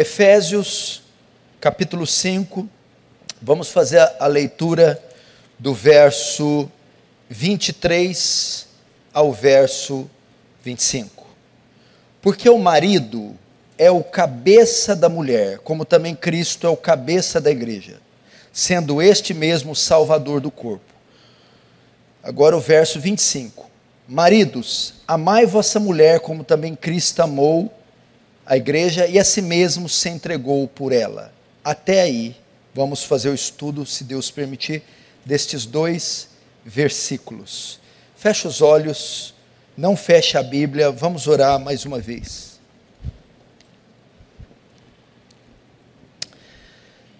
Efésios, capítulo 5, vamos fazer a leitura do verso 23 ao verso 25. Porque o marido é o cabeça da mulher, como também Cristo é o cabeça da igreja, sendo este mesmo salvador do corpo. Agora o verso 25. Maridos, amai vossa mulher como também Cristo amou a igreja e a si mesmo se entregou por ela. Até aí, vamos fazer o estudo, se Deus permitir, destes dois versículos. Feche os olhos, não feche a Bíblia, vamos orar mais uma vez.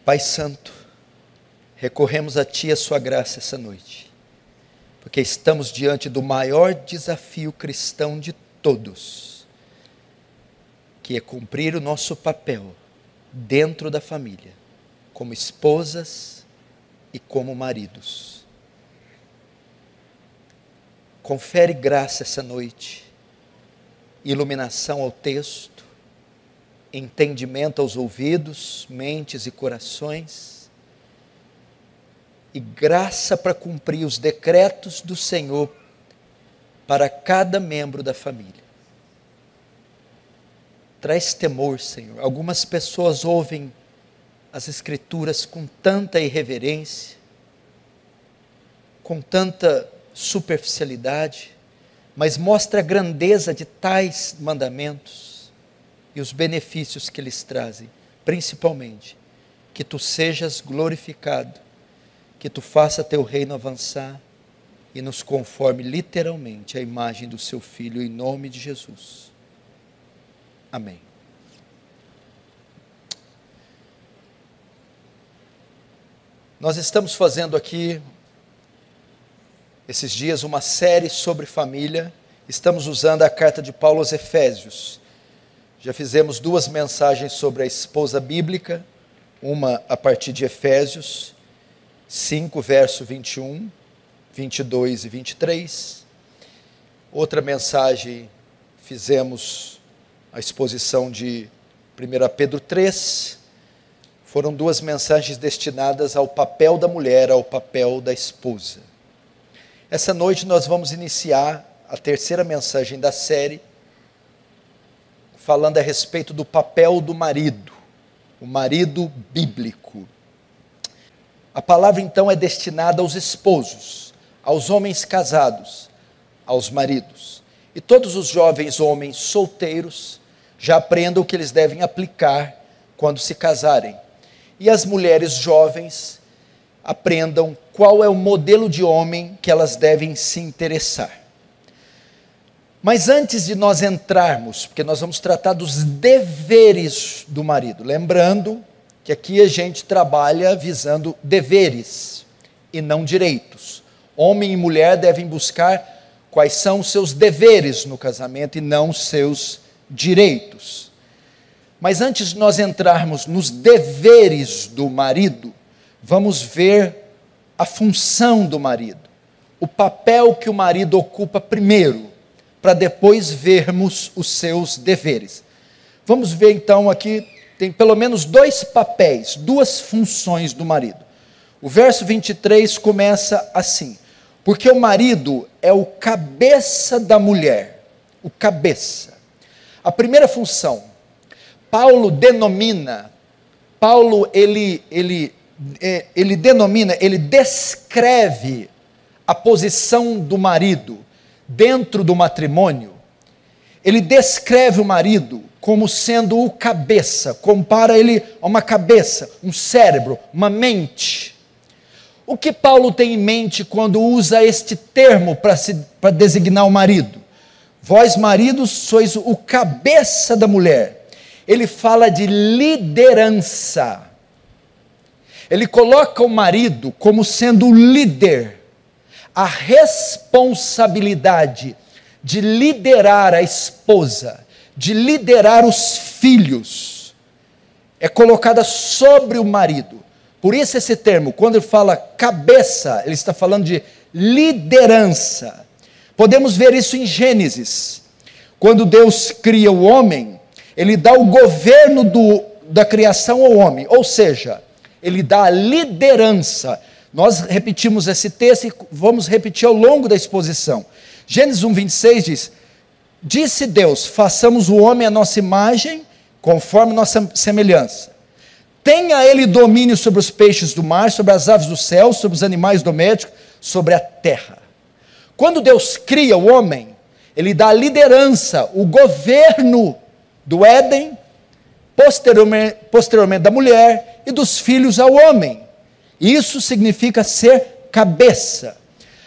Pai Santo, recorremos a Ti a Sua graça essa noite, porque estamos diante do maior desafio cristão de todos, que é cumprir o nosso papel dentro da família, como esposas e como maridos. Confere graça essa noite, iluminação ao texto, entendimento aos ouvidos, mentes e corações, e graça para cumprir os decretos do Senhor para cada membro da família. Traz temor, Senhor. Algumas pessoas ouvem as Escrituras com tanta irreverência, com tanta superficialidade, mas mostra a grandeza de tais mandamentos e os benefícios que eles trazem, principalmente que tu sejas glorificado, que tu faça teu reino avançar e nos conforme literalmente à imagem do seu filho em nome de Jesus. Amém. Nós estamos fazendo aqui esses dias uma série sobre família. Estamos usando a carta de Paulo aos Efésios. Já fizemos duas mensagens sobre a esposa bíblica, uma a partir de Efésios 5, verso 21, 22 e 23. Outra mensagem fizemos a exposição de 1 Pedro 3. Foram duas mensagens destinadas ao papel da mulher, ao papel da esposa. Essa noite nós vamos iniciar a terceira mensagem da série, falando a respeito do papel do marido, o marido bíblico. A palavra então é destinada aos esposos, aos homens casados, aos maridos. E todos os jovens homens solteiros já aprendam o que eles devem aplicar quando se casarem. E as mulheres jovens aprendam qual é o modelo de homem que elas devem se interessar. Mas antes de nós entrarmos, porque nós vamos tratar dos deveres do marido, lembrando que aqui a gente trabalha visando deveres e não direitos. Homem e mulher devem buscar quais são os seus deveres no casamento e não os seus direitos. Mas antes de nós entrarmos nos deveres do marido, vamos ver a função do marido, o papel que o marido ocupa primeiro para depois vermos os seus deveres. Vamos ver então aqui, tem pelo menos dois papéis, duas funções do marido. O verso 23 começa assim: Porque o marido é o cabeça da mulher, o cabeça. A primeira função, Paulo denomina, Paulo ele, ele, é, ele denomina, ele descreve a posição do marido dentro do matrimônio, ele descreve o marido como sendo o cabeça, compara ele a uma cabeça, um cérebro, uma mente. O que Paulo tem em mente quando usa este termo para designar o marido? Vós, maridos, sois o cabeça da mulher. Ele fala de liderança. Ele coloca o marido como sendo o líder a responsabilidade de liderar a esposa, de liderar os filhos, é colocada sobre o marido. Por isso esse termo, quando ele fala cabeça, ele está falando de liderança. Podemos ver isso em Gênesis. Quando Deus cria o homem, ele dá o governo do, da criação ao homem, ou seja, ele dá a liderança. Nós repetimos esse texto e vamos repetir ao longo da exposição. Gênesis 1, 26 diz: Disse Deus: façamos o homem à nossa imagem, conforme nossa semelhança. Tenha ele domínio sobre os peixes do mar, sobre as aves do céu, sobre os animais domésticos, sobre a terra. Quando Deus cria o homem, ele dá a liderança, o governo do Éden, posteriormente, posteriormente da mulher e dos filhos ao homem. Isso significa ser cabeça.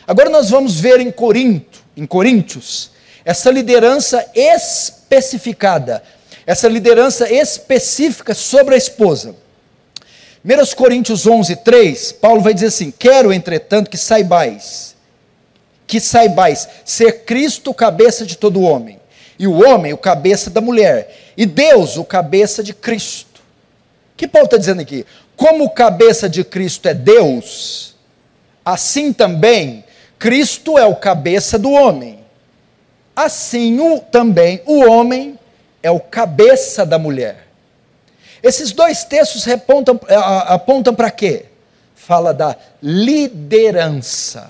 Agora nós vamos ver em Corinto, em Coríntios, essa liderança especificada, essa liderança específica sobre a esposa. 1 Coríntios 11, 3, Paulo vai dizer assim: Quero, entretanto, que saibais, que saibais ser Cristo o cabeça de todo homem, e o homem o cabeça da mulher, e Deus o cabeça de Cristo. O que Paulo está dizendo aqui? Como o cabeça de Cristo é Deus, assim também Cristo é o cabeça do homem. Assim o, também o homem é o cabeça da mulher. Esses dois textos apontam, apontam para quê? Fala da liderança.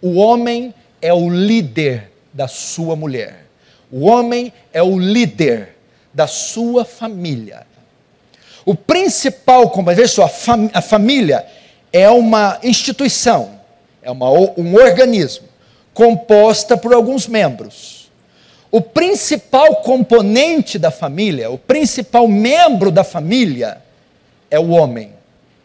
O homem é o líder da sua mulher. O homem é o líder da sua família. O principal, como veja só, a família é uma instituição, é uma, um organismo composta por alguns membros. O principal componente da família, o principal membro da família é o homem,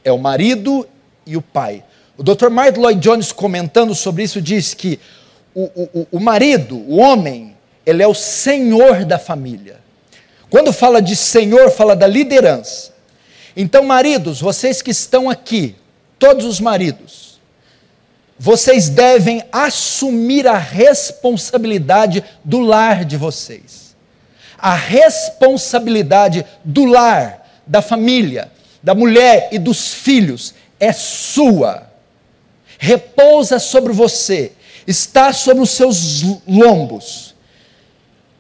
é o marido e o pai. O Dr. Mark Lloyd Jones, comentando sobre isso, diz que o, o, o marido, o homem, ele é o senhor da família. Quando fala de senhor, fala da liderança. Então, maridos, vocês que estão aqui, todos os maridos, vocês devem assumir a responsabilidade do lar de vocês. A responsabilidade do lar, da família, da mulher e dos filhos é sua. Repousa sobre você, está sobre os seus lombos.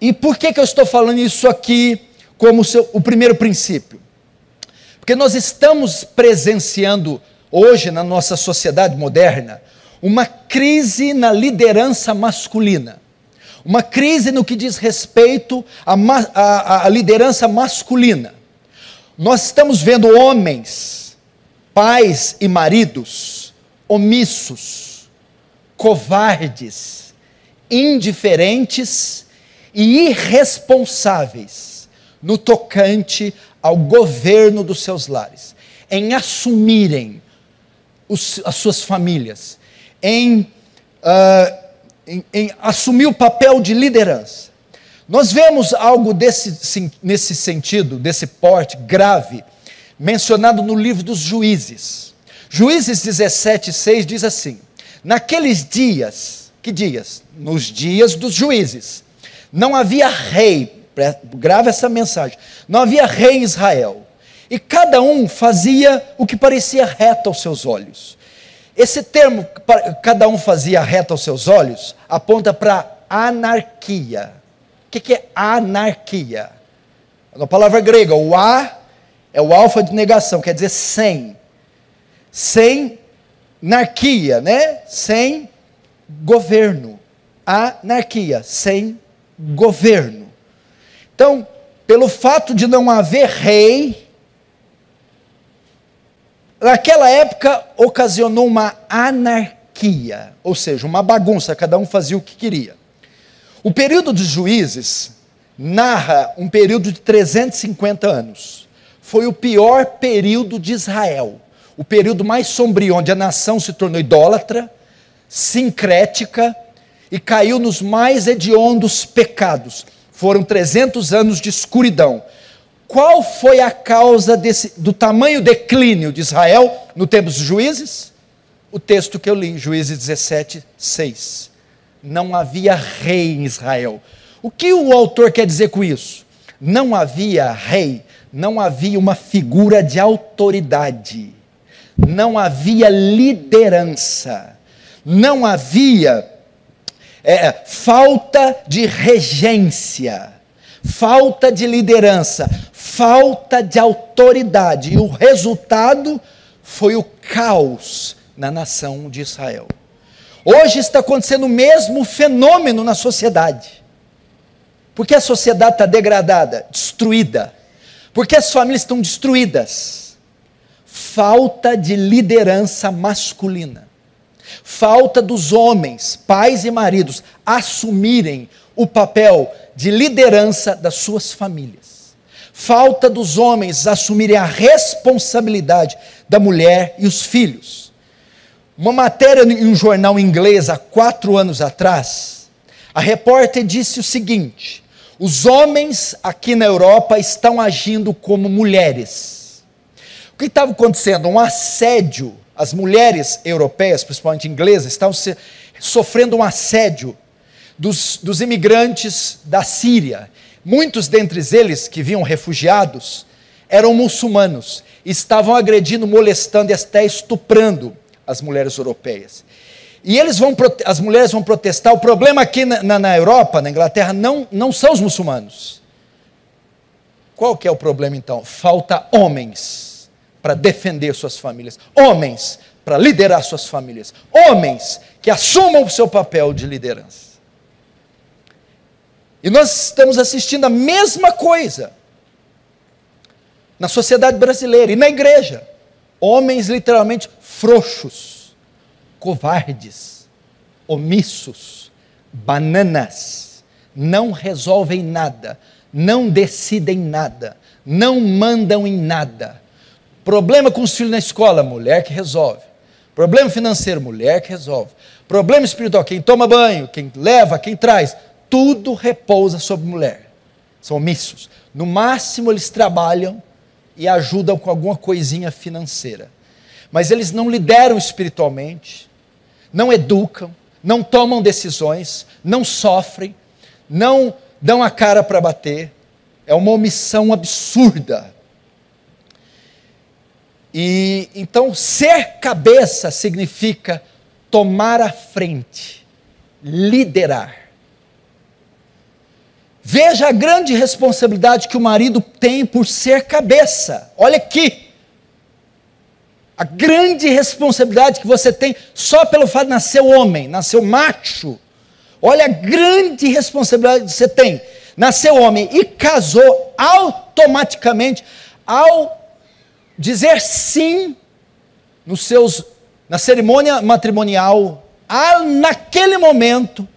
E por que, que eu estou falando isso aqui como seu, o primeiro princípio? Porque nós estamos presenciando hoje na nossa sociedade moderna uma crise na liderança masculina, uma crise no que diz respeito à, à, à liderança masculina. Nós estamos vendo homens, pais e maridos omissos, covardes, indiferentes e irresponsáveis no tocante ao governo dos seus lares, em assumirem os, as suas famílias, em, uh, em, em assumir o papel de liderança. Nós vemos algo desse, nesse sentido, desse porte grave, mencionado no livro dos Juízes. Juízes 17, 6 diz assim: Naqueles dias, que dias? Nos dias dos juízes, não havia rei, grave essa mensagem, não havia rei em Israel, e cada um fazia o que parecia reto aos seus olhos. Esse termo, cada um fazia reto aos seus olhos, aponta para anarquia. O que é anarquia? Na palavra grega, o a é o alfa de negação, quer dizer sem. Sem anarquia, né? Sem governo. Anarquia, sem governo. Então, pelo fato de não haver rei, naquela época ocasionou uma anarquia, ou seja, uma bagunça, cada um fazia o que queria. O período dos juízes narra um período de 350 anos. Foi o pior período de Israel, o período mais sombrio, onde a nação se tornou idólatra, sincrética e caiu nos mais hediondos pecados. Foram 300 anos de escuridão, qual foi a causa desse, do tamanho declínio de Israel no tempo dos juízes? O texto que eu li, Juízes 17, 6. Não havia rei em Israel. O que o autor quer dizer com isso? Não havia rei, não havia uma figura de autoridade, não havia liderança, não havia é, falta de regência falta de liderança, falta de autoridade. E o resultado foi o caos na nação de Israel. Hoje está acontecendo o mesmo fenômeno na sociedade. Porque a sociedade está degradada, destruída. Porque as famílias estão destruídas. Falta de liderança masculina. Falta dos homens, pais e maridos, assumirem o papel de liderança das suas famílias. Falta dos homens assumirem a responsabilidade da mulher e os filhos. Uma matéria em um jornal inglês há quatro anos atrás, a repórter disse o seguinte: os homens aqui na Europa estão agindo como mulheres. O que estava acontecendo? Um assédio. As mulheres europeias, principalmente inglesas, estavam sofrendo um assédio dos, dos imigrantes da Síria. Muitos dentre eles, que vinham refugiados, eram muçulmanos, estavam agredindo, molestando e até estuprando as mulheres europeias. E eles vão, as mulheres vão protestar. O problema aqui na, na, Europa, na Inglaterra, não, não são os muçulmanos. Qual que é o problema então? Falta homens para defender suas famílias, homens para liderar suas famílias, homens que assumam o seu papel de liderança. E nós estamos assistindo a mesma coisa na sociedade brasileira e na igreja. Homens literalmente frouxos, covardes, omissos, bananas, não resolvem nada, não decidem nada, não mandam em nada. Problema com os filhos na escola, mulher que resolve. Problema financeiro, mulher que resolve. Problema espiritual, quem toma banho, quem leva, quem traz, tudo repousa sobre mulher. São omissos. No máximo, eles trabalham e ajudam com alguma coisinha financeira. Mas eles não lideram espiritualmente, não educam, não tomam decisões, não sofrem, não dão a cara para bater. É uma omissão absurda. E então ser cabeça significa tomar a frente, liderar. Veja a grande responsabilidade que o marido tem por ser cabeça. Olha aqui. A grande responsabilidade que você tem só pelo fato de nascer homem, nascer macho. Olha a grande responsabilidade que você tem. Nasceu homem e casou automaticamente ao dizer sim nos seus na cerimônia matrimonial, naquele momento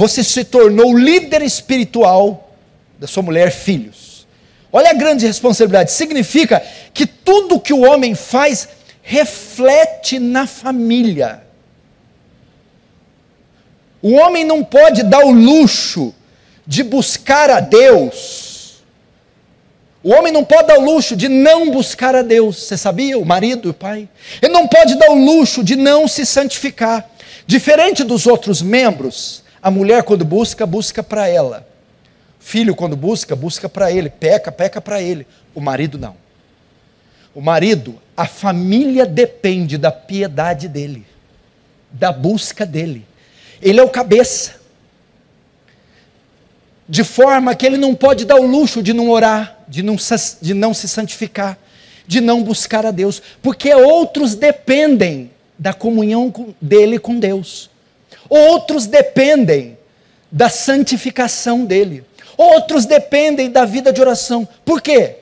você se tornou líder espiritual da sua mulher, filhos. Olha a grande responsabilidade. Significa que tudo que o homem faz reflete na família. O homem não pode dar o luxo de buscar a Deus. O homem não pode dar o luxo de não buscar a Deus. Você sabia? O marido e o pai. Ele não pode dar o luxo de não se santificar. Diferente dos outros membros, a mulher, quando busca, busca para ela. Filho, quando busca, busca para ele. Peca, peca para ele. O marido não. O marido, a família depende da piedade dele, da busca dele. Ele é o cabeça. De forma que ele não pode dar o luxo de não orar, de não, de não se santificar, de não buscar a Deus, porque outros dependem da comunhão dele com Deus. Outros dependem da santificação dele. Outros dependem da vida de oração. Por quê?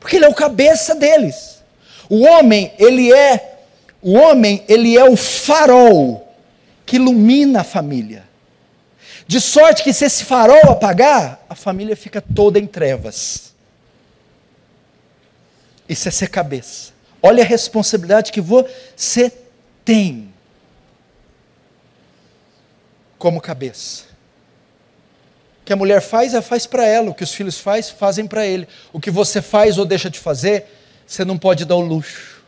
Porque ele é o cabeça deles. O homem, ele é o homem, ele é o farol que ilumina a família. De sorte que se esse farol apagar, a família fica toda em trevas. Isso é ser cabeça. Olha a responsabilidade que você tem como cabeça. O que a mulher faz, ela faz para ela. O que os filhos faz, fazem para ele. O que você faz ou deixa de fazer, você não pode dar o luxo.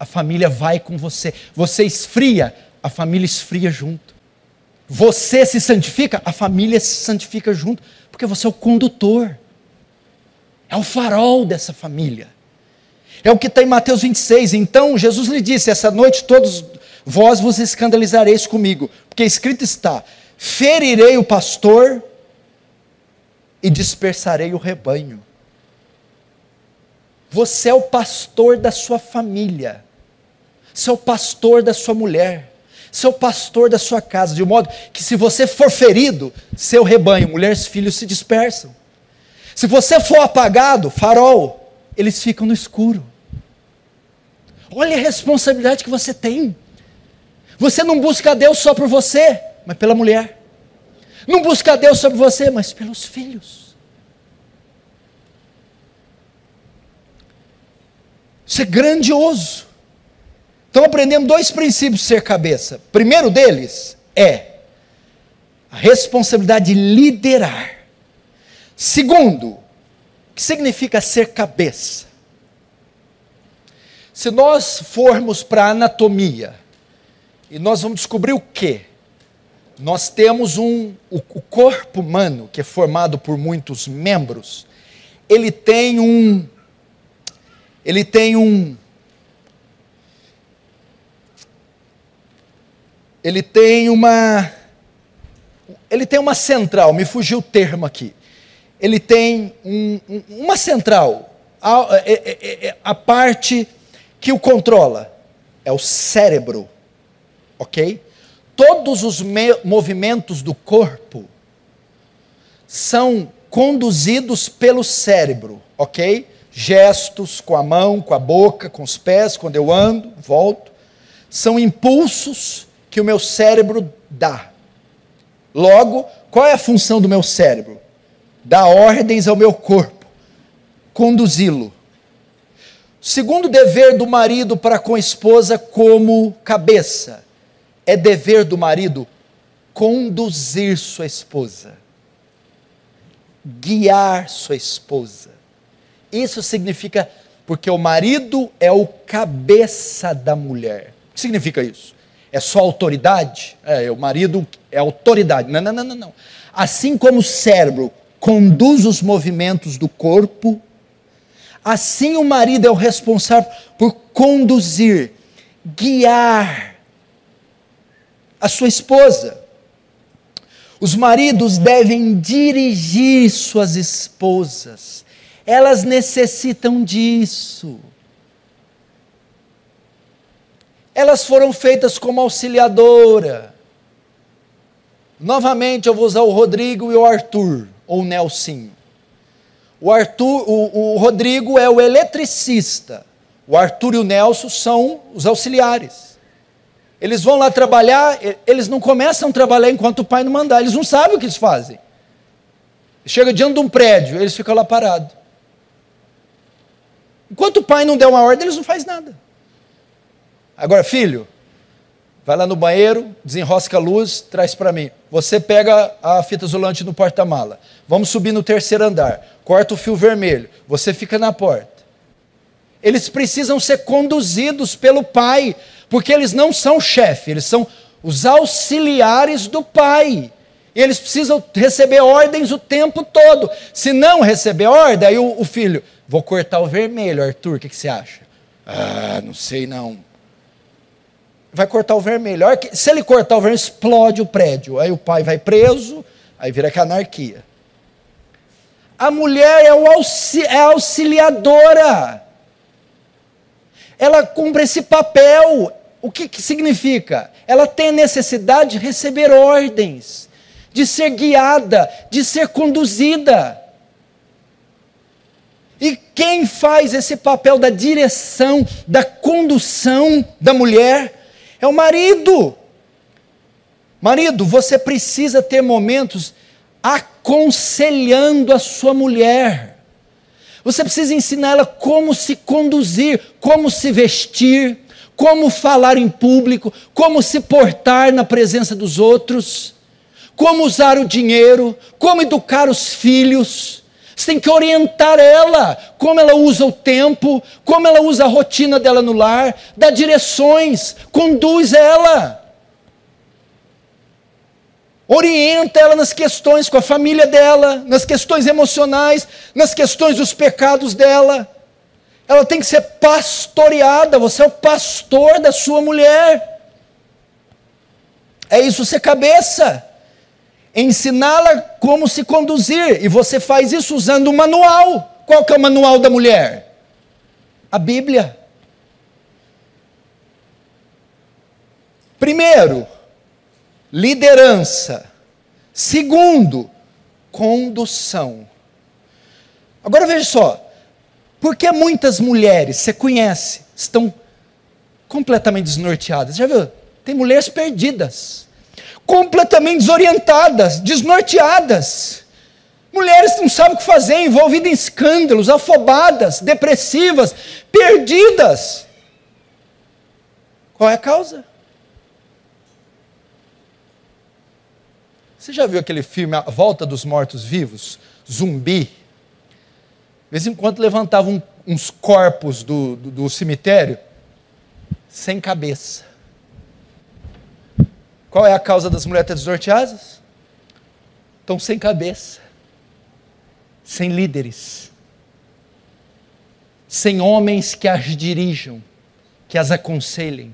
A família vai com você. Você esfria, a família esfria junto. Você se santifica, a família se santifica junto. Porque você é o condutor. É o farol dessa família. É o que está em Mateus 26. Então Jesus lhe disse: Essa noite todos vós vos escandalizareis comigo, porque escrito está: ferirei o pastor e dispersarei o rebanho. Você é o pastor da sua família, você é o pastor da sua mulher, você é o pastor da sua casa, de modo que se você for ferido, seu rebanho, mulheres, filhos se dispersam. Se você for apagado, farol, eles ficam no escuro. Olha a responsabilidade que você tem. Você não busca Deus só por você, mas pela mulher. Não busca Deus sobre você, mas pelos filhos. Isso é grandioso. Então aprendemos dois princípios de ser cabeça. Primeiro deles é a responsabilidade de liderar. Segundo, o que significa ser cabeça? Se nós formos para a anatomia, e nós vamos descobrir o quê? Nós temos um o, o corpo humano, que é formado por muitos membros, ele tem um ele tem um ele tem uma ele tem uma central, me fugiu o termo aqui. Ele tem um, um, uma central, a, a, é, é, é, a parte que o controla é o cérebro, ok? Todos os movimentos do corpo são conduzidos pelo cérebro, ok? Gestos com a mão, com a boca, com os pés, quando eu ando, volto, são impulsos que o meu cérebro dá. Logo, qual é a função do meu cérebro? Dar ordens ao meu corpo, conduzi-lo. Segundo dever do marido para com a esposa como cabeça, é dever do marido conduzir sua esposa, guiar sua esposa. Isso significa, porque o marido é o cabeça da mulher. O que significa isso? É só autoridade? É, o marido é autoridade. Não, não, não, não, não. Assim como o cérebro conduz os movimentos do corpo, assim o marido é o responsável por conduzir, guiar a sua esposa. Os maridos devem dirigir suas esposas. Elas necessitam disso. Elas foram feitas como auxiliadora. Novamente eu vou usar o Rodrigo e o Arthur, ou o Nelsinho. O, Arthur, o, o Rodrigo é o eletricista. O Arthur e o Nelson são os auxiliares. Eles vão lá trabalhar, eles não começam a trabalhar enquanto o pai não mandar, eles não sabem o que eles fazem. Chega diante de um prédio, eles ficam lá parados. Enquanto o pai não der uma ordem, eles não fazem nada. Agora, filho, vai lá no banheiro, desenrosca a luz, traz para mim. Você pega a fita isolante no porta-mala. Vamos subir no terceiro andar. Corta o fio vermelho. Você fica na porta. Eles precisam ser conduzidos pelo pai porque eles não são chefe, eles são os auxiliares do pai. Eles precisam receber ordens o tempo todo. Se não receber ordem, aí o, o filho, vou cortar o vermelho, Arthur, o que, que, você acha? Ah, não sei não. Vai cortar o vermelho. Se ele cortar o vermelho, explode o prédio. Aí o pai vai preso, aí vira que anarquia. A mulher é, o auxi é auxiliadora ela cumpre esse papel. O que, que significa? Ela tem necessidade de receber ordens, de ser guiada, de ser conduzida. E quem faz esse papel da direção, da condução da mulher é o marido. Marido, você precisa ter momentos aconselhando a sua mulher você precisa ensinar ela como se conduzir, como se vestir, como falar em público, como se portar na presença dos outros, como usar o dinheiro, como educar os filhos. Você tem que orientar ela, como ela usa o tempo, como ela usa a rotina dela no lar, dá direções, conduz ela orienta ela nas questões com a família dela, nas questões emocionais, nas questões dos pecados dela. Ela tem que ser pastoreada, você é o pastor da sua mulher. É isso ser cabeça. ensiná-la como se conduzir. E você faz isso usando um manual. Qual que é o manual da mulher? A Bíblia. Primeiro, liderança. Segundo, condução. Agora veja só, por que muitas mulheres, você conhece, estão completamente desnorteadas? Já viu? Tem mulheres perdidas, completamente desorientadas, desnorteadas. Mulheres que não sabem o que fazer, envolvidas em escândalos, afobadas, depressivas, perdidas. Qual é a causa? Você já viu aquele filme A Volta dos Mortos Vivos? Zumbi. Vez em quando levantavam uns corpos do, do, do cemitério sem cabeça. Qual é a causa das mulheres desnorteadas? Estão sem cabeça, sem líderes, sem homens que as dirijam, que as aconselhem,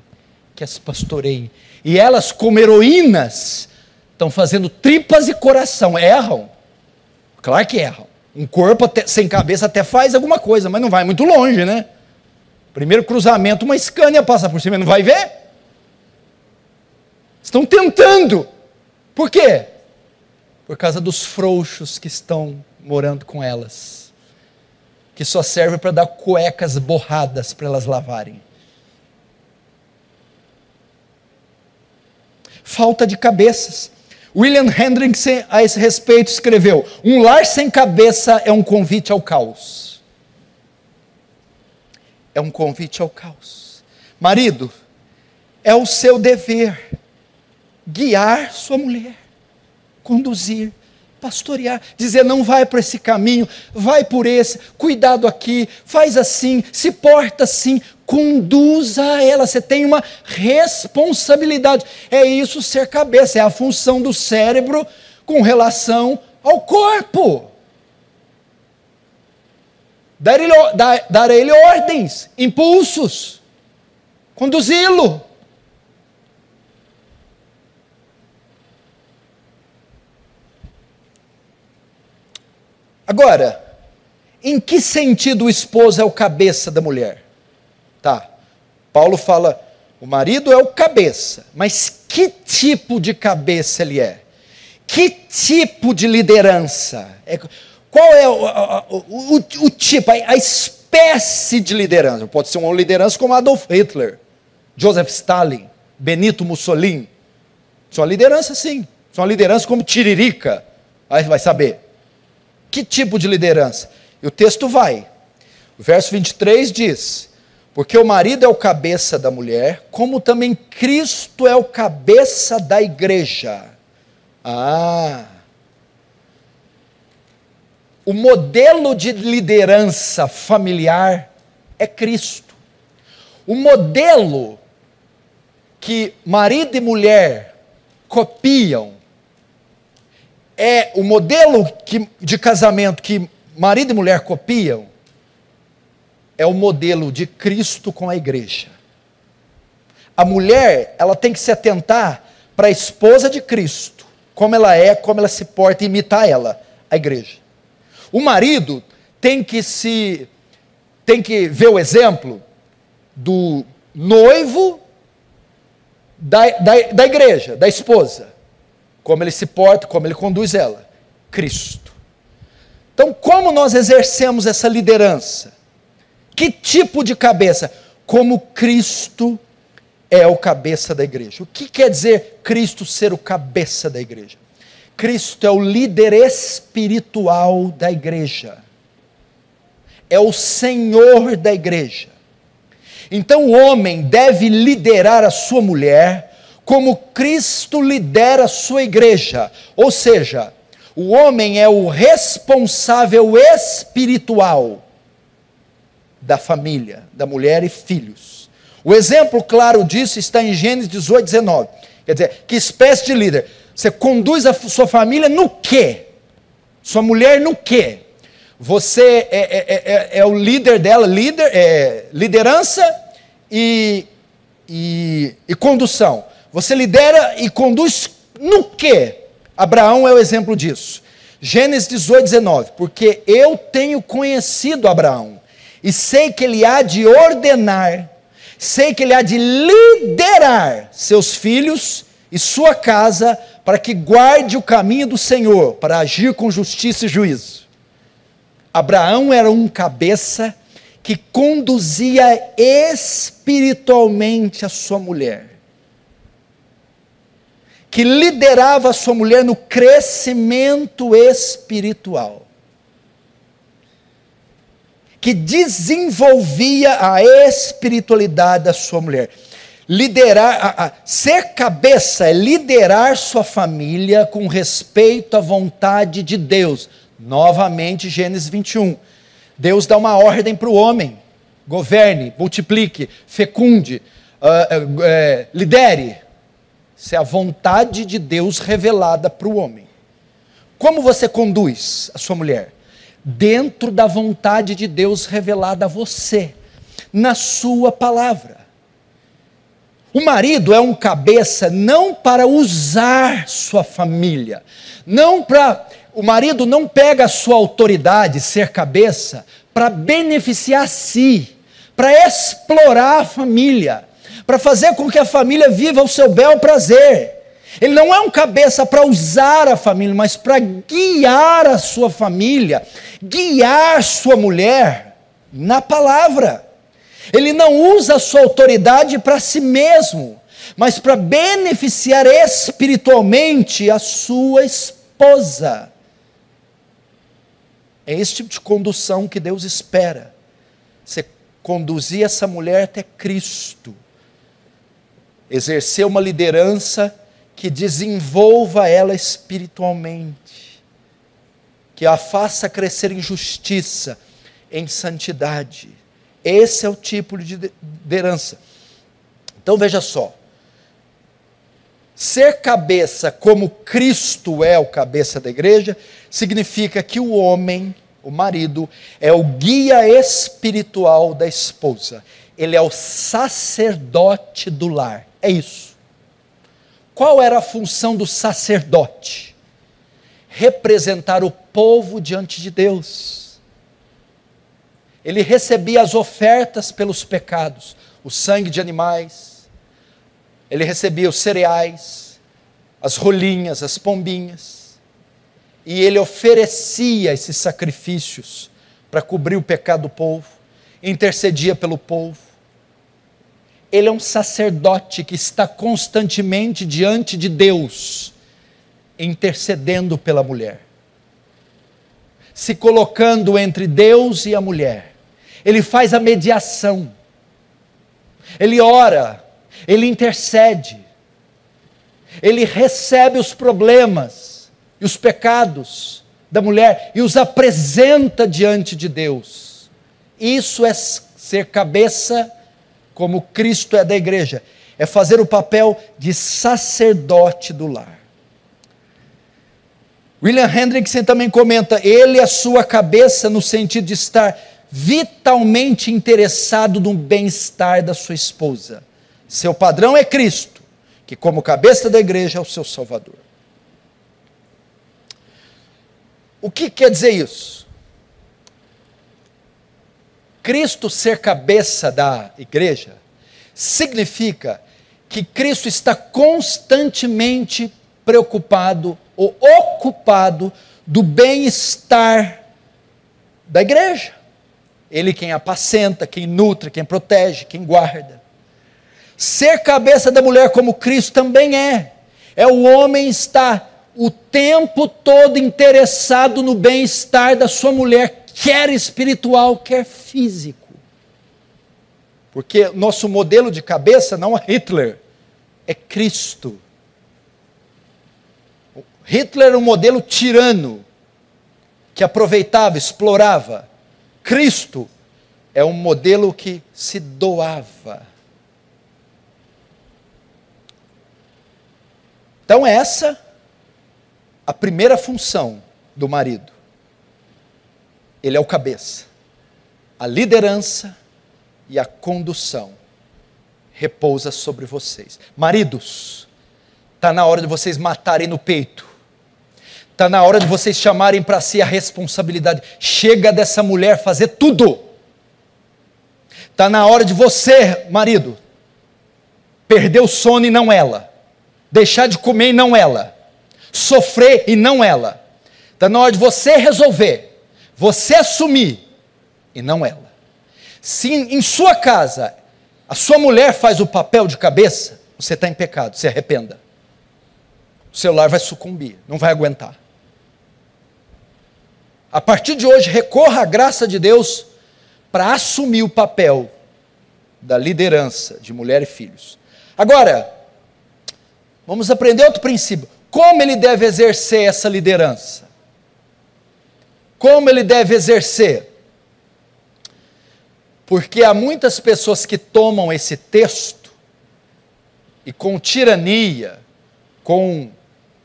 que as pastoreiem. E elas, como heroínas, estão fazendo tripas e coração. Erram. Claro que erram. Um corpo até, sem cabeça até faz alguma coisa, mas não vai muito longe, né? Primeiro cruzamento, uma Scania passa por cima, não vai ver? Estão tentando. Por quê? Por causa dos frouxos que estão morando com elas, que só serve para dar cuecas borradas para elas lavarem. Falta de cabeças. William Hendrickson, a esse respeito, escreveu: Um lar sem cabeça é um convite ao caos. É um convite ao caos. Marido, é o seu dever guiar sua mulher, conduzir, pastorear, dizer não vai para esse caminho, vai por esse, cuidado aqui, faz assim, se porta assim, conduza ela, você tem uma responsabilidade. É isso ser cabeça, é a função do cérebro com relação ao corpo. Dar ele, dar, dar a ele ordens, impulsos, conduzi-lo. Agora, em que sentido o esposo é o cabeça da mulher? Tá. Paulo fala, o marido é o cabeça, mas que tipo de cabeça ele é? Que tipo de liderança? É, qual é o, o, o, o tipo, a, a, espécie de liderança? Pode ser uma liderança como Adolf Hitler, Joseph Stalin, Benito Mussolini. São liderança, sim. São liderança como Tiririca. Aí vai saber. Que tipo de liderança? E o texto vai. O verso 23 diz: porque o marido é o cabeça da mulher, como também Cristo é o cabeça da igreja. Ah. O modelo de liderança familiar é Cristo. O modelo que marido e mulher copiam é o modelo que, de casamento que marido e mulher copiam é o modelo de Cristo com a igreja. A mulher, ela tem que se atentar para a esposa de Cristo, como ela é, como ela se porta imitar ela, a igreja. O marido tem que se tem que ver o exemplo do noivo da, da, da igreja, da esposa. Como ele se porta, como ele conduz ela. Cristo. Então, como nós exercemos essa liderança? Que tipo de cabeça? Como Cristo é o cabeça da igreja. O que quer dizer Cristo ser o cabeça da igreja? Cristo é o líder espiritual da igreja. É o Senhor da igreja. Então o homem deve liderar a sua mulher como Cristo lidera a sua igreja. Ou seja, o homem é o responsável espiritual da família, da mulher e filhos. O exemplo claro disso está em Gênesis 18, 19. Quer dizer, que espécie de líder? Você conduz a sua família no quê? Sua mulher no quê? Você é, é, é, é, é o líder dela, líder, é, liderança e, e, e condução. Você lidera e conduz no quê? Abraão é o exemplo disso. Gênesis 18, 19. Porque eu tenho conhecido Abraão e sei que ele há de ordenar, sei que ele há de liderar seus filhos e sua casa para que guarde o caminho do Senhor, para agir com justiça e juízo. Abraão era um cabeça que conduzia espiritualmente a sua mulher, que liderava a sua mulher no crescimento espiritual, que desenvolvia a espiritualidade da sua mulher. Liderar, a, a, ser cabeça é liderar sua família com respeito à vontade de Deus. Novamente, Gênesis 21. Deus dá uma ordem para o homem: governe, multiplique, fecunde, uh, uh, uh, lidere. Isso é a vontade de Deus revelada para o homem. Como você conduz a sua mulher? Dentro da vontade de Deus revelada a você, na sua palavra. O marido é um cabeça não para usar sua família, não para o marido não pega a sua autoridade, ser cabeça, para beneficiar si, para explorar a família, para fazer com que a família viva o seu bel prazer. Ele não é um cabeça para usar a família, mas para guiar a sua família, guiar sua mulher na palavra. Ele não usa a sua autoridade para si mesmo, mas para beneficiar espiritualmente a sua esposa. É esse tipo de condução que Deus espera. Você conduzir essa mulher até Cristo. Exercer uma liderança que desenvolva ela espiritualmente. Que a faça crescer em justiça, em santidade. Esse é o tipo de liderança. Então veja só. Ser cabeça como Cristo é o cabeça da igreja, significa que o homem, o marido, é o guia espiritual da esposa. Ele é o sacerdote do lar. É isso. Qual era a função do sacerdote? Representar o povo diante de Deus. Ele recebia as ofertas pelos pecados, o sangue de animais, ele recebia os cereais, as rolinhas, as pombinhas e ele oferecia esses sacrifícios para cobrir o pecado do povo, intercedia pelo povo. Ele é um sacerdote que está constantemente diante de Deus, intercedendo pela mulher, se colocando entre Deus e a mulher. Ele faz a mediação, ele ora, ele intercede, ele recebe os problemas, e os pecados da mulher e os apresenta diante de Deus. Isso é ser cabeça, como Cristo é da igreja, é fazer o papel de sacerdote do lar. William Hendrickson também comenta: ele é sua cabeça no sentido de estar vitalmente interessado no bem-estar da sua esposa. Seu padrão é Cristo, que, como cabeça da igreja, é o seu Salvador. O que quer dizer isso? Cristo ser cabeça da igreja significa que Cristo está constantemente preocupado ou ocupado do bem-estar da igreja. Ele quem apacenta, quem nutre, quem protege, quem guarda. Ser cabeça da mulher como Cristo também é. É o homem estar o tempo todo interessado no bem-estar da sua mulher, quer espiritual, quer físico. Porque nosso modelo de cabeça não é Hitler, é Cristo. Hitler era um modelo tirano, que aproveitava, explorava. Cristo é um modelo que se doava. Então, essa a primeira função do marido. Ele é o cabeça. A liderança e a condução repousa sobre vocês. Maridos, está na hora de vocês matarem no peito está na hora de vocês chamarem para si a responsabilidade. Chega dessa mulher fazer tudo. Está na hora de você, marido, perder o sono e não ela. Deixar de comer e não ela. Sofrer e não ela. Está na hora de você resolver. Você assumir e não ela. Se em sua casa a sua mulher faz o papel de cabeça, você está em pecado, se arrependa. O celular vai sucumbir, não vai aguentar. A partir de hoje, recorra à graça de Deus para assumir o papel da liderança de mulher e filhos. Agora, vamos aprender outro princípio. Como ele deve exercer essa liderança? Como ele deve exercer? Porque há muitas pessoas que tomam esse texto e com tirania, com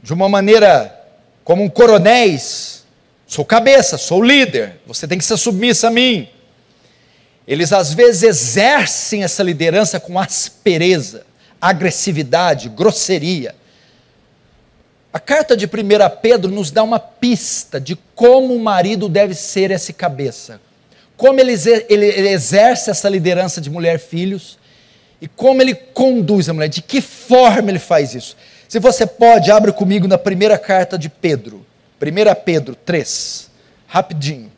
de uma maneira como um coronéis, sou cabeça, sou líder, você tem que ser submissa a mim. Eles às vezes exercem essa liderança com aspereza, agressividade, grosseria. A carta de 1 Pedro nos dá uma pista de como o marido deve ser esse cabeça, como ele, ele, ele exerce essa liderança de mulher filhos e como ele conduz a mulher, de que forma ele faz isso. Se você pode, abre comigo na primeira carta de Pedro, 1 Pedro 3, rapidinho.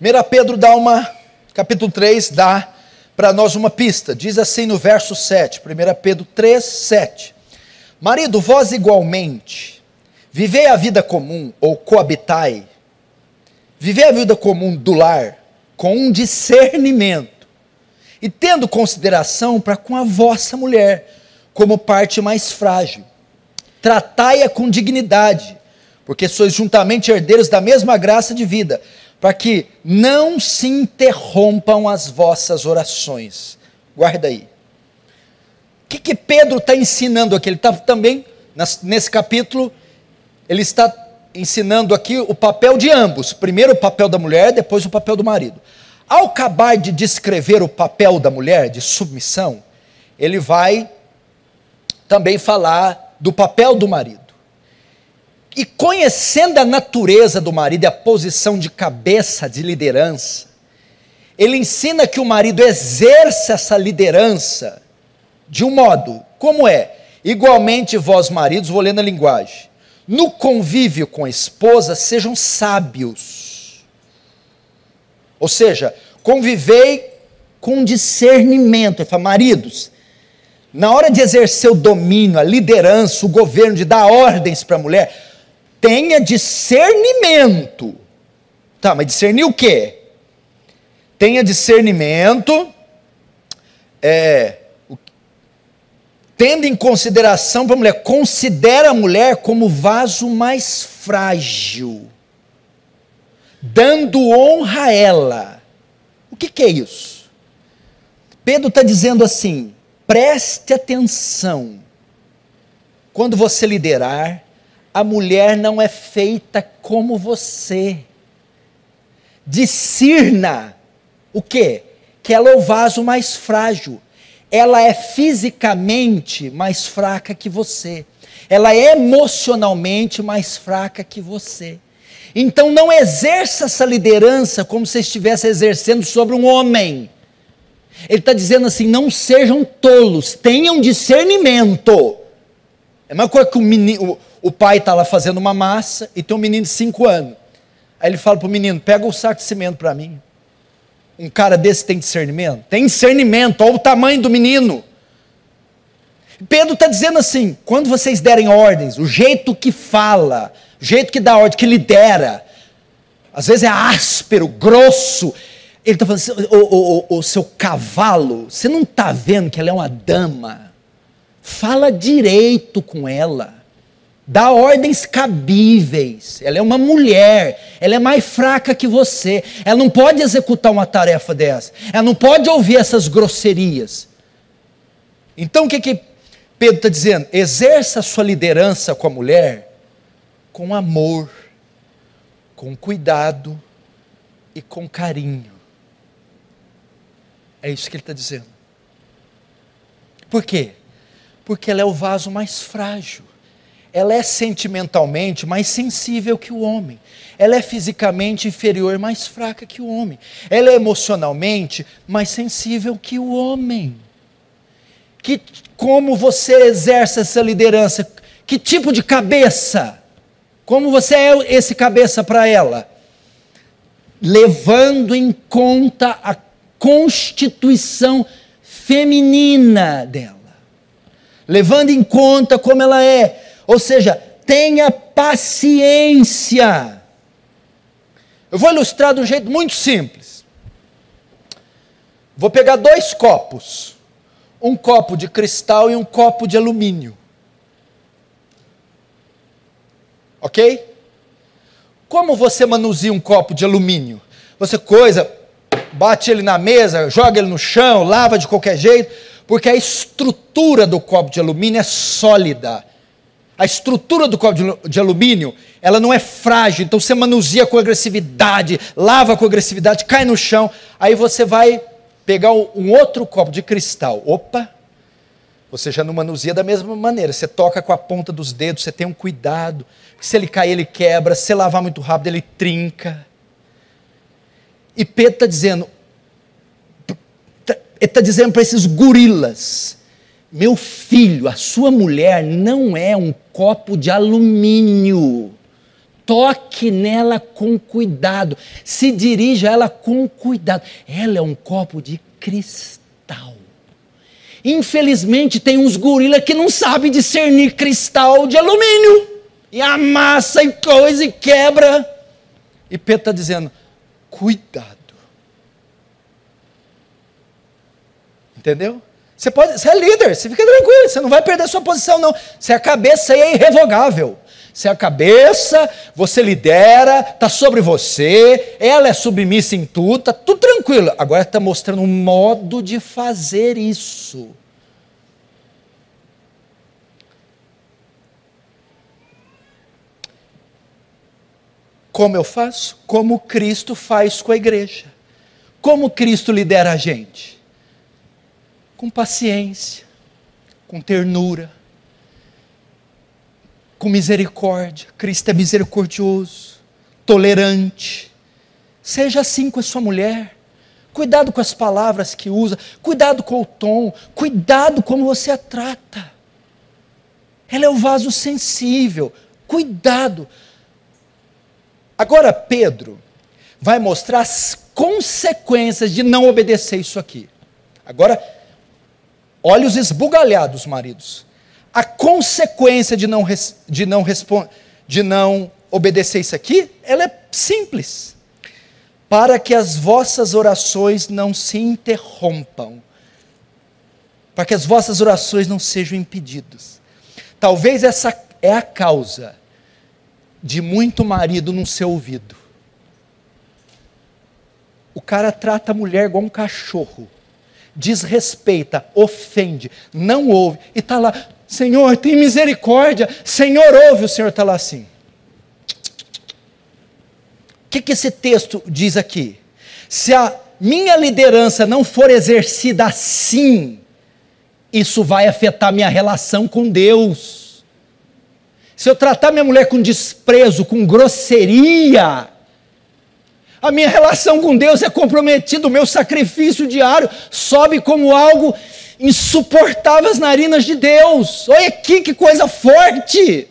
Primeira Pedro dá uma capítulo 3 dá para nós uma pista. Diz assim no verso 7, 1 Pedro 3, 7. Marido, vós igualmente, vivei a vida comum ou coabitai, vivei a vida comum do lar com um discernimento e tendo consideração para com a vossa mulher como parte mais frágil. Tratai-a com dignidade, porque sois juntamente herdeiros da mesma graça de vida para que não se interrompam as vossas orações. Guarda aí. O que, que Pedro está ensinando aqui? Ele está também, nesse capítulo, ele está ensinando aqui o papel de ambos. Primeiro o papel da mulher, depois o papel do marido. Ao acabar de descrever o papel da mulher, de submissão, ele vai também falar do papel do marido. E conhecendo a natureza do marido e a posição de cabeça de liderança, ele ensina que o marido exerça essa liderança de um modo, como é? Igualmente vós maridos, vou ler na linguagem, no convívio com a esposa, sejam sábios. Ou seja, convivei com discernimento. Ele fala, maridos, na hora de exercer o domínio, a liderança, o governo, de dar ordens para a mulher, tenha discernimento. Tá, mas discernir o quê? Tenha discernimento, é, tendo em consideração para a mulher, considera a mulher como vaso mais frágil, dando honra a ela. O que, que é isso? Pedro está dizendo assim: preste atenção, quando você liderar, a mulher não é feita como você. Discirna o quê? Que ela é o vaso mais frágil. Ela é fisicamente mais fraca que você. Ela é emocionalmente mais fraca que você. Então não exerça essa liderança como se estivesse exercendo sobre um homem. Ele está dizendo assim: não sejam tolos, tenham discernimento. É uma coisa que o, menino, o pai está lá fazendo uma massa e tem um menino de 5 anos. Aí ele fala para o menino: pega o saco de cimento para mim. Um cara desse tem discernimento? Tem discernimento, olha o tamanho do menino. Pedro está dizendo assim: quando vocês derem ordens, o jeito que fala, o jeito que dá ordem, que lidera, às vezes é áspero, grosso. Ele está falando assim: o, o, o, o seu cavalo, você não está vendo que ela é uma dama? Fala direito com ela dá ordens cabíveis. Ela é uma mulher, ela é mais fraca que você. Ela não pode executar uma tarefa dessa. Ela não pode ouvir essas grosserias. Então o que, que Pedro está dizendo? Exerça a sua liderança com a mulher com amor, com cuidado e com carinho. É isso que ele está dizendo. Por quê? Porque ela é o vaso mais frágil. Ela é sentimentalmente mais sensível que o homem. Ela é fisicamente inferior, mais fraca que o homem. Ela é emocionalmente mais sensível que o homem. Que como você exerce essa liderança? Que tipo de cabeça? Como você é esse cabeça para ela? Levando em conta a constituição feminina dela. Levando em conta como ela é. Ou seja, tenha paciência. Eu vou ilustrar de um jeito muito simples. Vou pegar dois copos. Um copo de cristal e um copo de alumínio. Ok? Como você manuseia um copo de alumínio? Você coisa, bate ele na mesa, joga ele no chão, lava de qualquer jeito, porque a estrutura do copo de alumínio é sólida. A estrutura do copo de, alumínio, ela não é frágil, então você manuseia com agressividade, lava com agressividade, cai no chão, aí você vai pegar um outro copo de cristal. Opa! Você já não manuseia da mesma maneira. Você toca com a ponta dos dedos, você tem um cuidado. Se ele cair, ele quebra. Se lavar muito rápido, ele trinca. E Pedro está dizendo, ele está dizendo para esses gorilas: meu filho, a sua mulher não é um copo de alumínio. Toque nela com cuidado. Se dirija a ela com cuidado. Ela é um copo de cristal. Infelizmente, tem uns gorilas que não sabem discernir cristal de alumínio. E amassa e coisa e quebra. E Pedro está dizendo: cuidado. Entendeu? Você, pode, você é líder, você fica tranquilo, você não vai perder sua posição, não. Você é a cabeça e é irrevogável. Você é a cabeça, você lidera, está sobre você, ela é submissa em tudo, está tudo tranquilo. Agora está mostrando um modo de fazer isso. Como eu faço? Como Cristo faz com a igreja. Como Cristo lidera a gente? Com paciência, com ternura, com misericórdia. Cristo é misericordioso, tolerante. Seja assim com a sua mulher. Cuidado com as palavras que usa, cuidado com o tom, cuidado como você a trata. Ela é o vaso sensível, cuidado. Agora, Pedro vai mostrar as consequências de não obedecer isso aqui. Agora, olhos esbugalhados, maridos. A consequência de não, de não, de não obedecer isso aqui, ela é simples. Para que as vossas orações não se interrompam. Para que as vossas orações não sejam impedidas. Talvez essa é a causa de muito marido no seu ouvido. O cara trata a mulher igual um cachorro, desrespeita, ofende, não ouve, e está lá, Senhor, tem misericórdia, Senhor, ouve, o Senhor está lá assim. O que, que esse texto diz aqui? Se a minha liderança não for exercida assim, isso vai afetar minha relação com Deus se eu tratar minha mulher com desprezo, com grosseria, a minha relação com Deus é comprometida, o meu sacrifício diário sobe como algo insuportável às narinas de Deus. Olha aqui que coisa forte!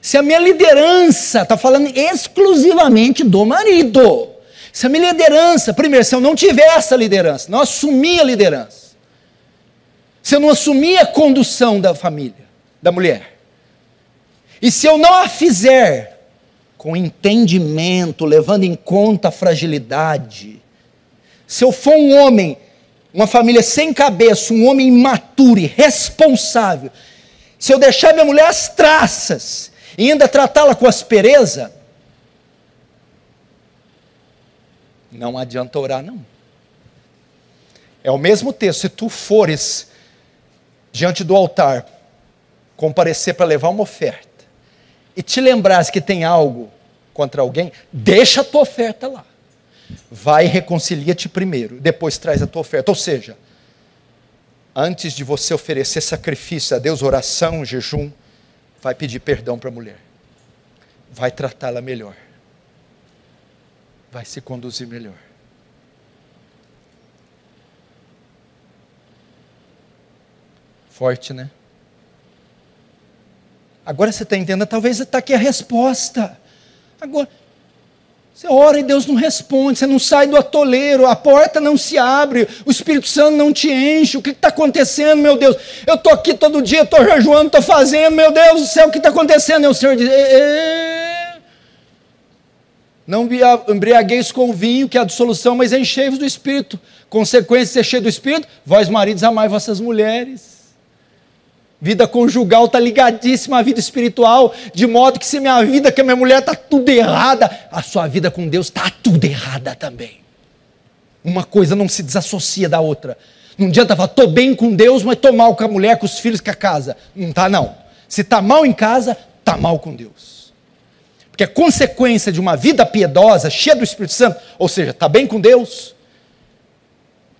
Se a minha liderança, está falando exclusivamente do marido, se a minha liderança, primeiro, se eu não tiver essa liderança, não assumir a liderança, se eu não assumir a condução da família, da mulher. E se eu não a fizer com entendimento, levando em conta a fragilidade, se eu for um homem, uma família sem cabeça, um homem imaturo e responsável, se eu deixar minha mulher às traças e ainda tratá-la com aspereza, não adianta orar, não. É o mesmo texto, se tu fores diante do altar comparecer para levar uma oferta e te lembrares que tem algo contra alguém, deixa a tua oferta lá. Vai e reconcilia-te primeiro, depois traz a tua oferta. Ou seja, antes de você oferecer sacrifício a Deus, oração, jejum, vai pedir perdão para a mulher. Vai tratá-la melhor. Vai se conduzir melhor. Forte, né? Agora você está entendendo, talvez está aqui a resposta. Agora, você ora e Deus não responde, você não sai do atoleiro, a porta não se abre, o Espírito Santo não te enche. O que está acontecendo, meu Deus? Eu estou aqui todo dia, estou jejuando, estou fazendo, meu Deus do céu, o que está acontecendo? E o Senhor diz: Não embriagueis com vinho, que é a dissolução, mas enchei-vos do Espírito. Consequência de ser cheio do Espírito, vós maridos amai vossas mulheres Vida conjugal está ligadíssima à vida espiritual, de modo que se minha vida com a minha mulher está tudo errada, a sua vida com Deus está tudo errada também. Uma coisa não se desassocia da outra. Não adianta falar, estou bem com Deus, mas estou mal com a mulher, com os filhos, com a casa. Não está, não. Se está mal em casa, está mal com Deus. Porque a consequência de uma vida piedosa, cheia do Espírito Santo, ou seja, está bem com Deus,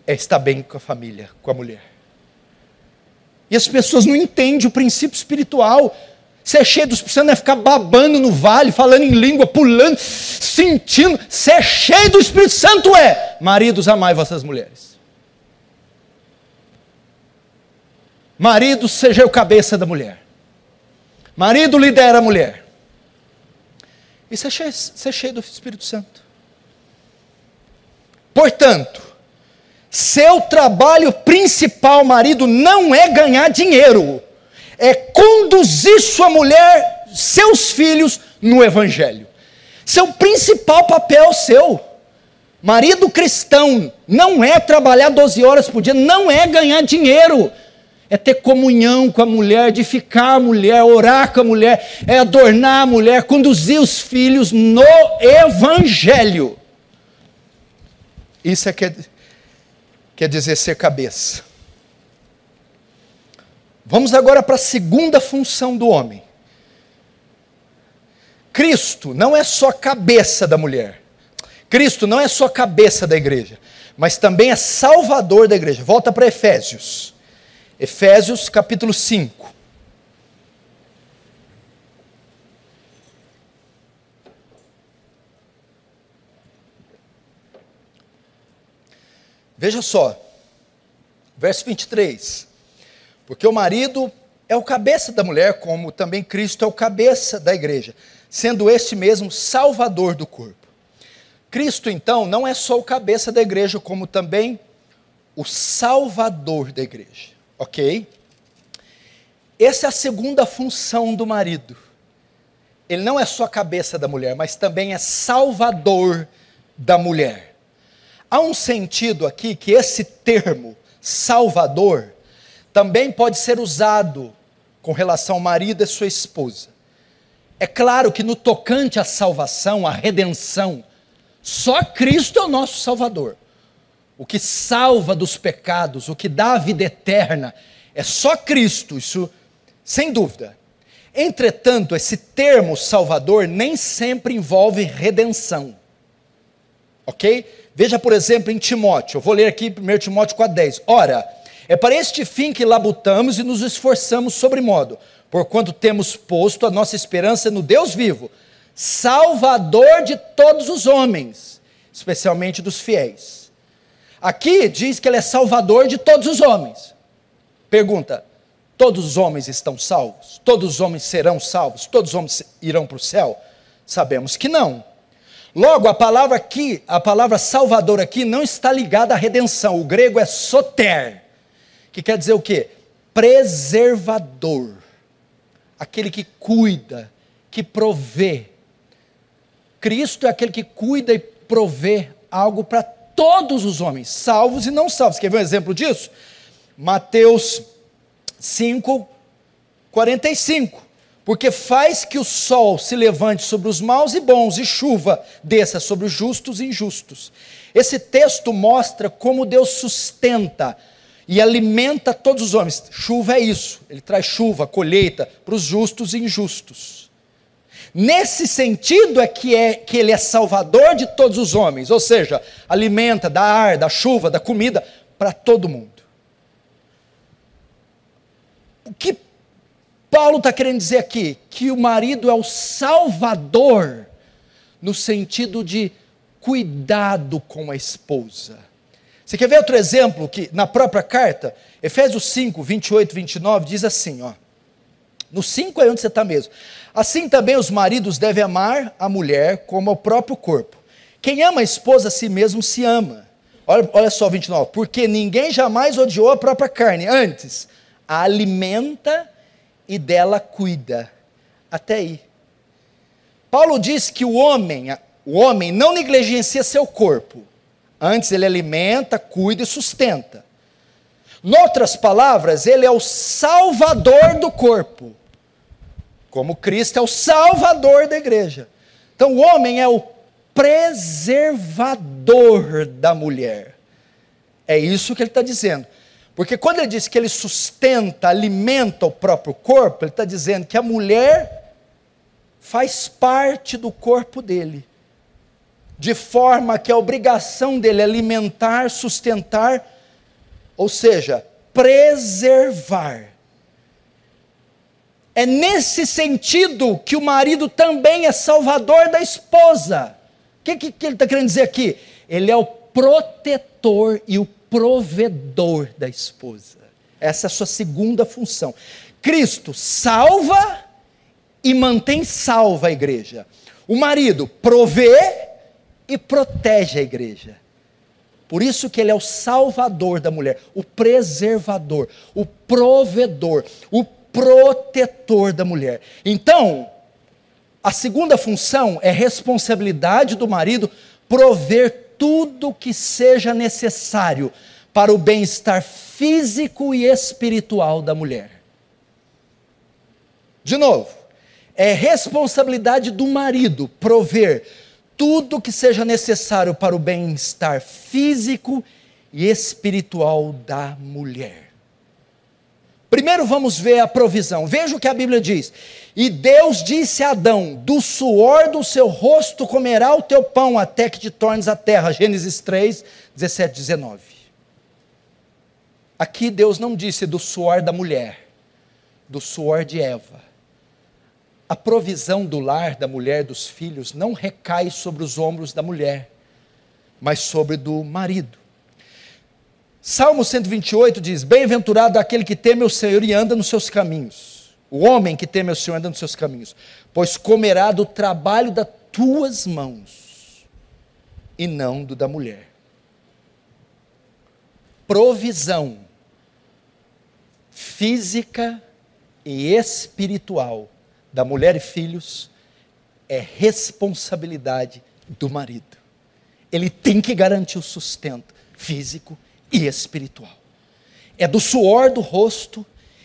é estar bem com a família, com a mulher. E as pessoas não entendem o princípio espiritual. Você é cheio do Espírito Santo, é ficar babando no vale, falando em língua, pulando, sentindo. Você é cheio do Espírito Santo, é. Maridos, amai vossas mulheres. Marido, seja o cabeça da mulher. Marido, lidera a mulher. Isso é isso é cheio do Espírito Santo. Portanto, seu trabalho principal, marido, não é ganhar dinheiro, é conduzir sua mulher, seus filhos no Evangelho. Seu principal papel seu. Marido cristão não é trabalhar 12 horas por dia, não é ganhar dinheiro. É ter comunhão com a mulher, edificar a mulher, orar com a mulher, é adornar a mulher, conduzir os filhos no Evangelho. Isso é que é quer dizer ser cabeça. Vamos agora para a segunda função do homem. Cristo não é só cabeça da mulher. Cristo não é só cabeça da igreja, mas também é salvador da igreja. Volta para Efésios. Efésios capítulo 5. Veja só, verso 23. Porque o marido é o cabeça da mulher, como também Cristo é o cabeça da igreja, sendo este mesmo salvador do corpo. Cristo, então, não é só o cabeça da igreja, como também o salvador da igreja, ok? Essa é a segunda função do marido. Ele não é só cabeça da mulher, mas também é salvador da mulher. Há um sentido aqui que esse termo, salvador, também pode ser usado com relação ao marido e sua esposa. É claro que no tocante à salvação, à redenção, só Cristo é o nosso Salvador. O que salva dos pecados, o que dá a vida eterna, é só Cristo, isso sem dúvida. Entretanto, esse termo Salvador nem sempre envolve redenção. Ok? Veja, por exemplo, em Timóteo, eu vou ler aqui 1 Timóteo 4,10. Ora, é para este fim que labutamos e nos esforçamos sobremodo, porquanto temos posto a nossa esperança no Deus vivo, Salvador de todos os homens, especialmente dos fiéis. Aqui diz que ele é Salvador de todos os homens. Pergunta: todos os homens estão salvos? Todos os homens serão salvos? Todos os homens irão para o céu? Sabemos que não. Logo, a palavra aqui, a palavra salvador aqui não está ligada à redenção. O grego é soter, que quer dizer o quê? Preservador. Aquele que cuida, que provê. Cristo é aquele que cuida e provê algo para todos os homens, salvos e não salvos. Quer ver um exemplo disso? Mateus 5, 45 porque faz que o sol se levante sobre os maus e bons e chuva desça sobre os justos e injustos. Esse texto mostra como Deus sustenta e alimenta todos os homens. Chuva é isso, ele traz chuva, colheita para os justos e injustos. Nesse sentido é que, é que ele é salvador de todos os homens, ou seja, alimenta, dá ar, da chuva, da comida para todo mundo. O que Paulo está querendo dizer aqui? Que o marido é o salvador, no sentido de cuidado com a esposa. Você quer ver outro exemplo que na própria carta, Efésios 5, 28 e 29, diz assim: ó. No 5 é onde você está mesmo. Assim também os maridos devem amar a mulher como ao próprio corpo. Quem ama a esposa a si mesmo se ama. Olha, olha só 29. Porque ninguém jamais odiou a própria carne. Antes, a alimenta e dela cuida. Até aí. Paulo diz que o homem, o homem não negligencia seu corpo. Antes ele alimenta, cuida e sustenta. Noutras palavras, ele é o salvador do corpo como Cristo é o salvador da igreja. Então o homem é o preservador da mulher. É isso que ele está dizendo. Porque quando ele diz que ele sustenta, alimenta o próprio corpo, ele está dizendo que a mulher faz parte do corpo dele. De forma que a obrigação dele é alimentar, sustentar, ou seja, preservar é nesse sentido que o marido também é salvador da esposa. O que, que, que ele está querendo dizer aqui? Ele é o protetor e o provedor da esposa. Essa é a sua segunda função. Cristo salva e mantém salva a igreja. O marido provê e protege a igreja. Por isso que ele é o salvador da mulher, o preservador, o provedor, o protetor da mulher. Então, a segunda função é responsabilidade do marido prover tudo que seja necessário para o bem-estar físico e espiritual da mulher. De novo, é responsabilidade do marido prover tudo que seja necessário para o bem-estar físico e espiritual da mulher. Primeiro vamos ver a provisão. Veja o que a Bíblia diz. E Deus disse a Adão: Do suor do seu rosto comerá o teu pão, até que te tornes a terra. Gênesis 3, 17, 19. Aqui Deus não disse do suor da mulher, do suor de Eva. A provisão do lar, da mulher, dos filhos, não recai sobre os ombros da mulher, mas sobre do marido. Salmo 128 diz: Bem-aventurado aquele que teme o Senhor e anda nos seus caminhos. O homem que teme o Senhor anda nos seus caminhos, pois comerá do trabalho das tuas mãos e não do da mulher. Provisão física e espiritual da mulher e filhos é responsabilidade do marido. Ele tem que garantir o sustento físico e espiritual. É do suor do rosto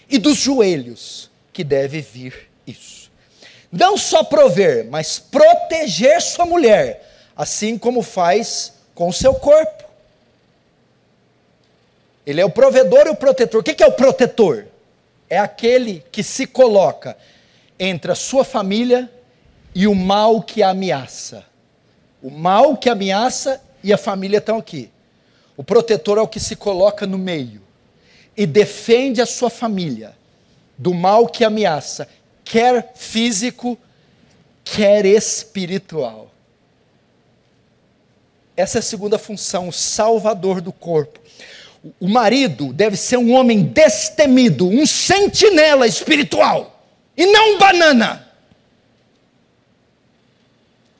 e dos joelhos que deve vir isso. Não só prover, mas proteger sua mulher, assim como faz com seu corpo. Ele é o provedor e o protetor. O que é o protetor? É aquele que se coloca entre a sua família e o mal que a ameaça. O mal que ameaça e a família estão aqui. O protetor é o que se coloca no meio e defende a sua família do mal que ameaça, quer físico, quer espiritual. Essa é a segunda função, o salvador do corpo. O marido deve ser um homem destemido, um sentinela espiritual, e não um banana.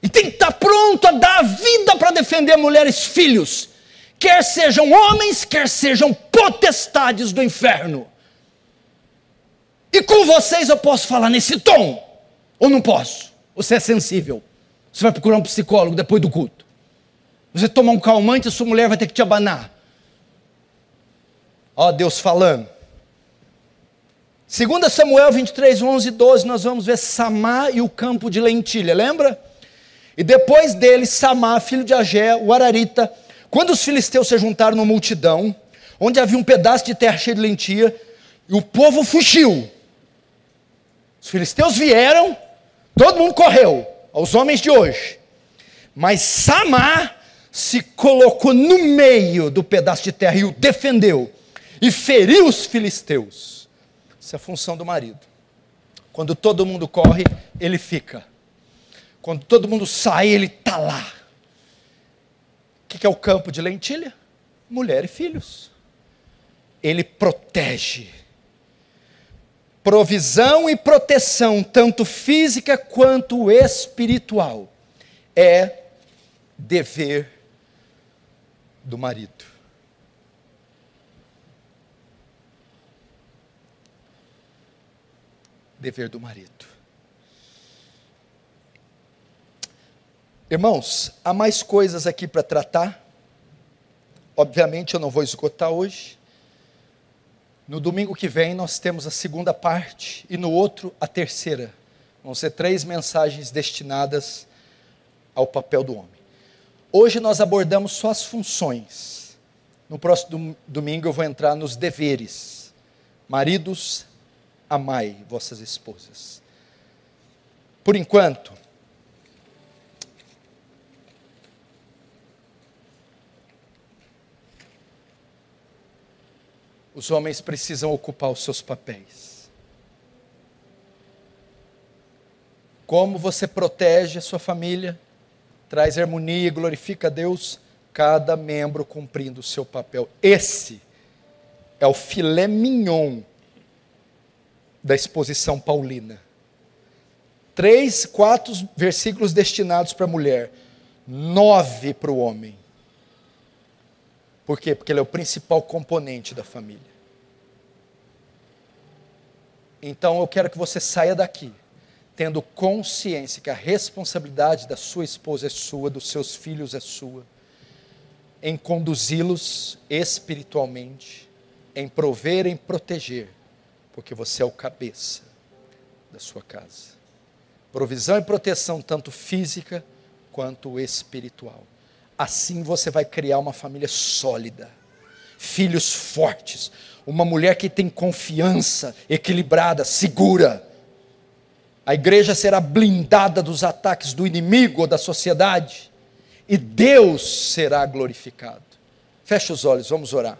E tem que estar pronto a dar a vida para defender mulheres e filhos quer sejam homens, quer sejam potestades do inferno. E com vocês eu posso falar nesse tom, ou não posso? Você é sensível. Você vai procurar um psicólogo depois do culto. Você toma um calmante, sua mulher vai ter que te abanar. Ó Deus falando. 2 Samuel 23, 11 e 12, nós vamos ver Samá e o campo de lentilha, lembra? E depois dele, Samá, filho de Agé, o Ararita, quando os filisteus se juntaram numa multidão, onde havia um pedaço de terra cheio de lentilha, e o povo fugiu. Os filisteus vieram, Todo mundo correu, aos homens de hoje. Mas Samar se colocou no meio do pedaço de terra e o defendeu e feriu os filisteus. Essa é a função do marido. Quando todo mundo corre, ele fica. Quando todo mundo sai, ele está lá. O que é o campo de lentilha? Mulher e filhos. Ele protege. Provisão e proteção, tanto física quanto espiritual, é dever do marido. Dever do marido. Irmãos, há mais coisas aqui para tratar. Obviamente eu não vou esgotar hoje. No domingo que vem nós temos a segunda parte e no outro a terceira. Vão ser três mensagens destinadas ao papel do homem. Hoje nós abordamos só as funções. No próximo domingo eu vou entrar nos deveres. Maridos, amai vossas esposas. Por enquanto, os homens precisam ocupar os seus papéis. Como você protege a sua família, traz harmonia e glorifica a Deus, cada membro cumprindo o seu papel. Esse é o filé mignon da exposição paulina. Três, quatro versículos destinados para a mulher, nove para o homem. Por quê? Porque ele é o principal componente da família. Então eu quero que você saia daqui tendo consciência que a responsabilidade da sua esposa é sua, dos seus filhos é sua, em conduzi-los espiritualmente, em prover, em proteger, porque você é o cabeça da sua casa. Provisão e proteção, tanto física quanto espiritual. Assim você vai criar uma família sólida, filhos fortes, uma mulher que tem confiança, equilibrada, segura. A igreja será blindada dos ataques do inimigo ou da sociedade, e Deus será glorificado. Feche os olhos, vamos orar.